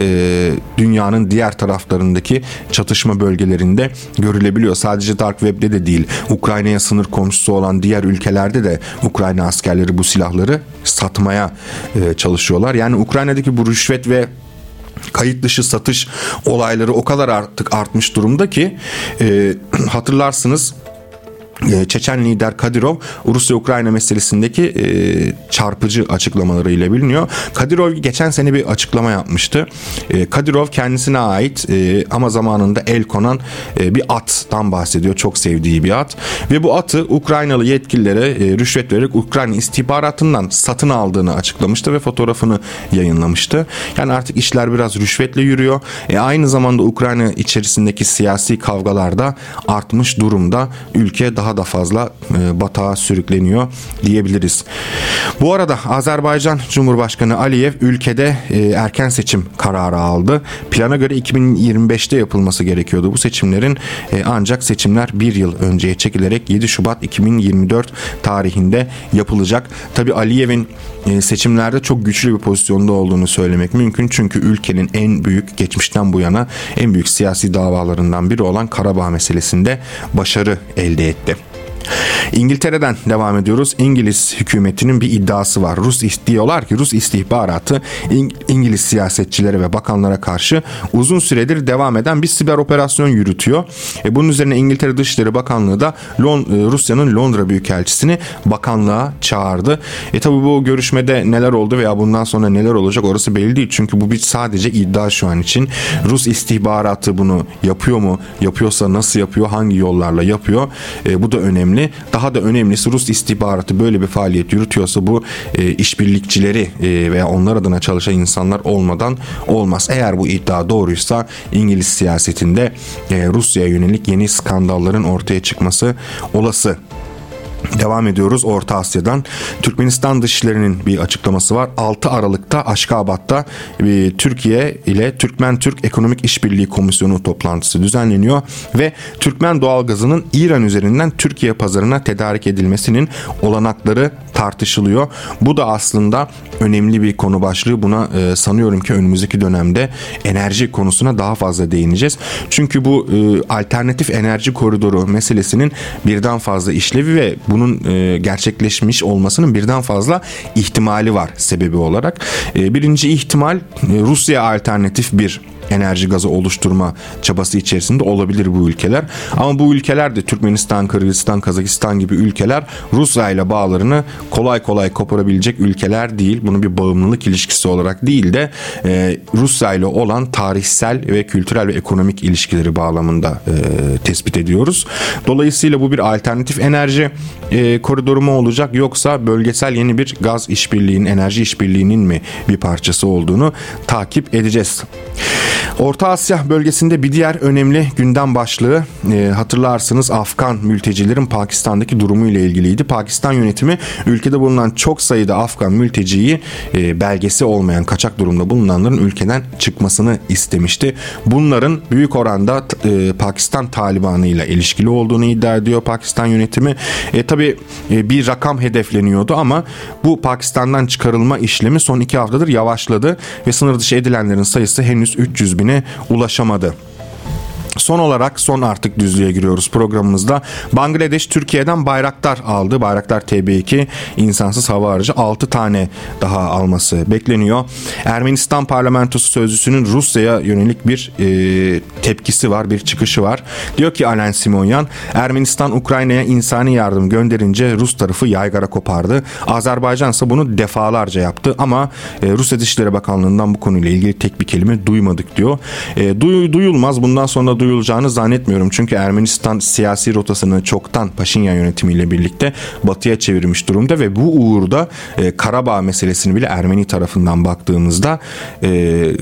dünyanın diğer taraflarındaki çatışma bölgelerinde bölgelerinde görülebiliyor. Sadece Dark Web'de de değil. Ukrayna'ya sınır komşusu olan diğer ülkelerde de Ukrayna askerleri bu silahları satmaya e, çalışıyorlar. Yani Ukrayna'daki bu rüşvet ve kayıt dışı satış olayları o kadar artık artmış durumda ki e, *clears throat* hatırlarsınız Çeçen lider Kadirov Rusya-Ukrayna meselesindeki e, çarpıcı açıklamalarıyla biliniyor. Kadirov geçen sene bir açıklama yapmıştı. E, Kadirov kendisine ait e, ama zamanında el konan bir attan bahsediyor. Çok sevdiği bir at. Ve bu atı Ukraynalı yetkililere rüşvet vererek Ukrayna istihbaratından satın aldığını açıklamıştı ve fotoğrafını yayınlamıştı. Yani artık işler biraz rüşvetle yürüyor. E, aynı zamanda Ukrayna içerisindeki siyasi kavgalarda artmış durumda. Ülke daha daha da fazla e, batağa sürükleniyor diyebiliriz. Bu arada Azerbaycan Cumhurbaşkanı Aliyev ülkede e, erken seçim kararı aldı. Plana göre 2025'te yapılması gerekiyordu bu seçimlerin e, ancak seçimler bir yıl önceye çekilerek 7 Şubat 2024 tarihinde yapılacak. Tabi Aliyev'in seçimlerde çok güçlü bir pozisyonda olduğunu söylemek mümkün. Çünkü ülkenin en büyük geçmişten bu yana en büyük siyasi davalarından biri olan Karabağ meselesinde başarı elde etti. İngiltere'den devam ediyoruz. İngiliz hükümetinin bir iddiası var. Rus diyorlar ki Rus istihbaratı İngiliz siyasetçilere ve bakanlara karşı uzun süredir devam eden bir siber operasyon yürütüyor. E bunun üzerine İngiltere Dışişleri Bakanlığı da Lon e, Rusya'nın Londra Büyükelçisini bakanlığa çağırdı. E tabi bu görüşmede neler oldu veya bundan sonra neler olacak orası belli değil. Çünkü bu bir sadece iddia şu an için. Rus istihbaratı bunu yapıyor mu? Yapıyorsa nasıl yapıyor? Hangi yollarla yapıyor? E, bu da önemli. Daha daha da önemlisi Rus istihbaratı böyle bir faaliyet yürütüyorsa bu e, işbirlikçileri e, veya onlar adına çalışan insanlar olmadan olmaz. Eğer bu iddia doğruysa İngiliz siyasetinde e, Rusya'ya yönelik yeni skandalların ortaya çıkması olası. Devam ediyoruz Orta Asya'dan. Türkmenistan Dışişleri'nin bir açıklaması var. 6 Aralık'ta Aşkabat'ta e, Türkiye ile Türkmen-Türk Ekonomik İşbirliği Komisyonu toplantısı düzenleniyor ve Türkmen doğalgazının İran üzerinden Türkiye pazarına tedarik edilmesinin olanakları tartışılıyor. Bu da aslında önemli bir konu başlığı. Buna e, sanıyorum ki önümüzdeki dönemde enerji konusuna daha fazla değineceğiz. Çünkü bu e, alternatif enerji koridoru meselesinin birden fazla işlevi ve bunun e, gerçekleşmiş olmasının birden fazla ihtimali var sebebi olarak. E, birinci ihtimal e, Rusya alternatif bir enerji gazı oluşturma çabası içerisinde olabilir bu ülkeler. Ama bu ülkeler de Türkmenistan, Kırgızistan, Kazakistan gibi ülkeler Rusya ile bağlarını kolay kolay koparabilecek ülkeler değil. Bunu bir bağımlılık ilişkisi olarak değil de e, Rusya ile olan tarihsel ve kültürel ve ekonomik ilişkileri bağlamında e, tespit ediyoruz. Dolayısıyla bu bir alternatif enerji e, koridoru mu olacak yoksa bölgesel yeni bir gaz işbirliğinin, enerji işbirliğinin mi bir parçası olduğunu takip edeceğiz. Orta Asya bölgesinde bir diğer önemli gündem başlığı e, hatırlarsınız Afgan mültecilerin Pakistan'daki durumu ile ilgiliydi. Pakistan yönetimi ülkede bulunan çok sayıda Afgan mülteciyi e, belgesi olmayan kaçak durumda bulunanların ülkeden çıkmasını istemişti. Bunların büyük oranda e, Pakistan Talibanı ile ilişkili olduğunu iddia ediyor Pakistan yönetimi. E, tabii e, bir rakam hedefleniyordu ama bu Pakistan'dan çıkarılma işlemi son iki haftadır yavaşladı ve sınır dışı edilenlerin sayısı henüz 300 bine ulaşamadı. Son olarak son artık düzlüğe giriyoruz programımızda. Bangladeş Türkiye'den Bayraktar aldı. Bayraktar TB2 insansız hava aracı 6 tane daha alması bekleniyor. Ermenistan parlamentosu sözcüsünün Rusya'ya yönelik bir e, tepkisi var, bir çıkışı var. Diyor ki Alen Simonyan, Ermenistan Ukrayna'ya insani yardım gönderince Rus tarafı yaygara kopardı. Azerbaycan ise bunu defalarca yaptı ama e, Rusya Dışişleri Bakanlığı'ndan bu konuyla ilgili tek bir kelime duymadık diyor. E, duy, duyulmaz bundan sonra duyulacağını zannetmiyorum. Çünkü Ermenistan siyasi rotasını çoktan Paşinyan yönetimiyle birlikte batıya çevirmiş durumda ve bu uğurda e, Karabağ meselesini bile Ermeni tarafından baktığımızda e,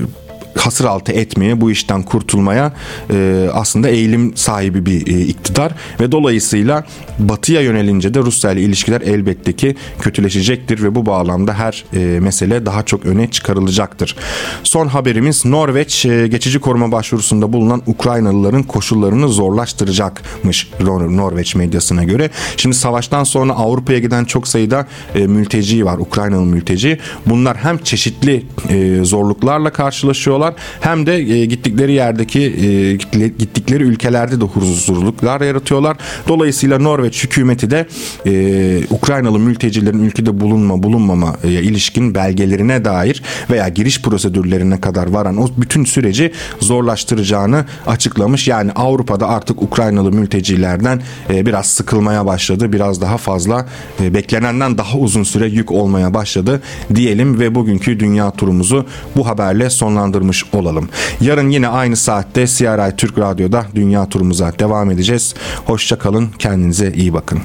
hasır altı etmeye, bu işten kurtulmaya e, aslında eğilim sahibi bir e, iktidar ve dolayısıyla batıya yönelince de Rusya ile ilişkiler elbette ki kötüleşecektir ve bu bağlamda her e, mesele daha çok öne çıkarılacaktır. Son haberimiz Norveç e, geçici koruma başvurusunda bulunan Ukraynalıların koşullarını zorlaştıracakmış Nor- Norveç medyasına göre. Şimdi savaştan sonra Avrupa'ya giden çok sayıda e, mülteci var, Ukraynalı mülteci. Bunlar hem çeşitli e, zorluklarla karşılaşıyorlar hem de e, gittikleri yerdeki e, gittikleri ülkelerde de huzursuzluklar yaratıyorlar. Dolayısıyla Norveç hükümeti de e, Ukraynalı mültecilerin ülkede bulunma bulunmama e, ilişkin belgelerine dair veya giriş prosedürlerine kadar varan o bütün süreci zorlaştıracağını açıklamış. Yani Avrupa'da artık Ukraynalı mültecilerden e, biraz sıkılmaya başladı. Biraz daha fazla e, beklenenden daha uzun süre yük olmaya başladı diyelim ve bugünkü dünya turumuzu bu haberle sonlandırmış olalım. Yarın yine aynı saatte CRI Türk Radyo'da dünya turumuza devam edeceğiz. Hoşça kalın, kendinize iyi bakın.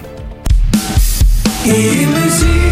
İyi müzik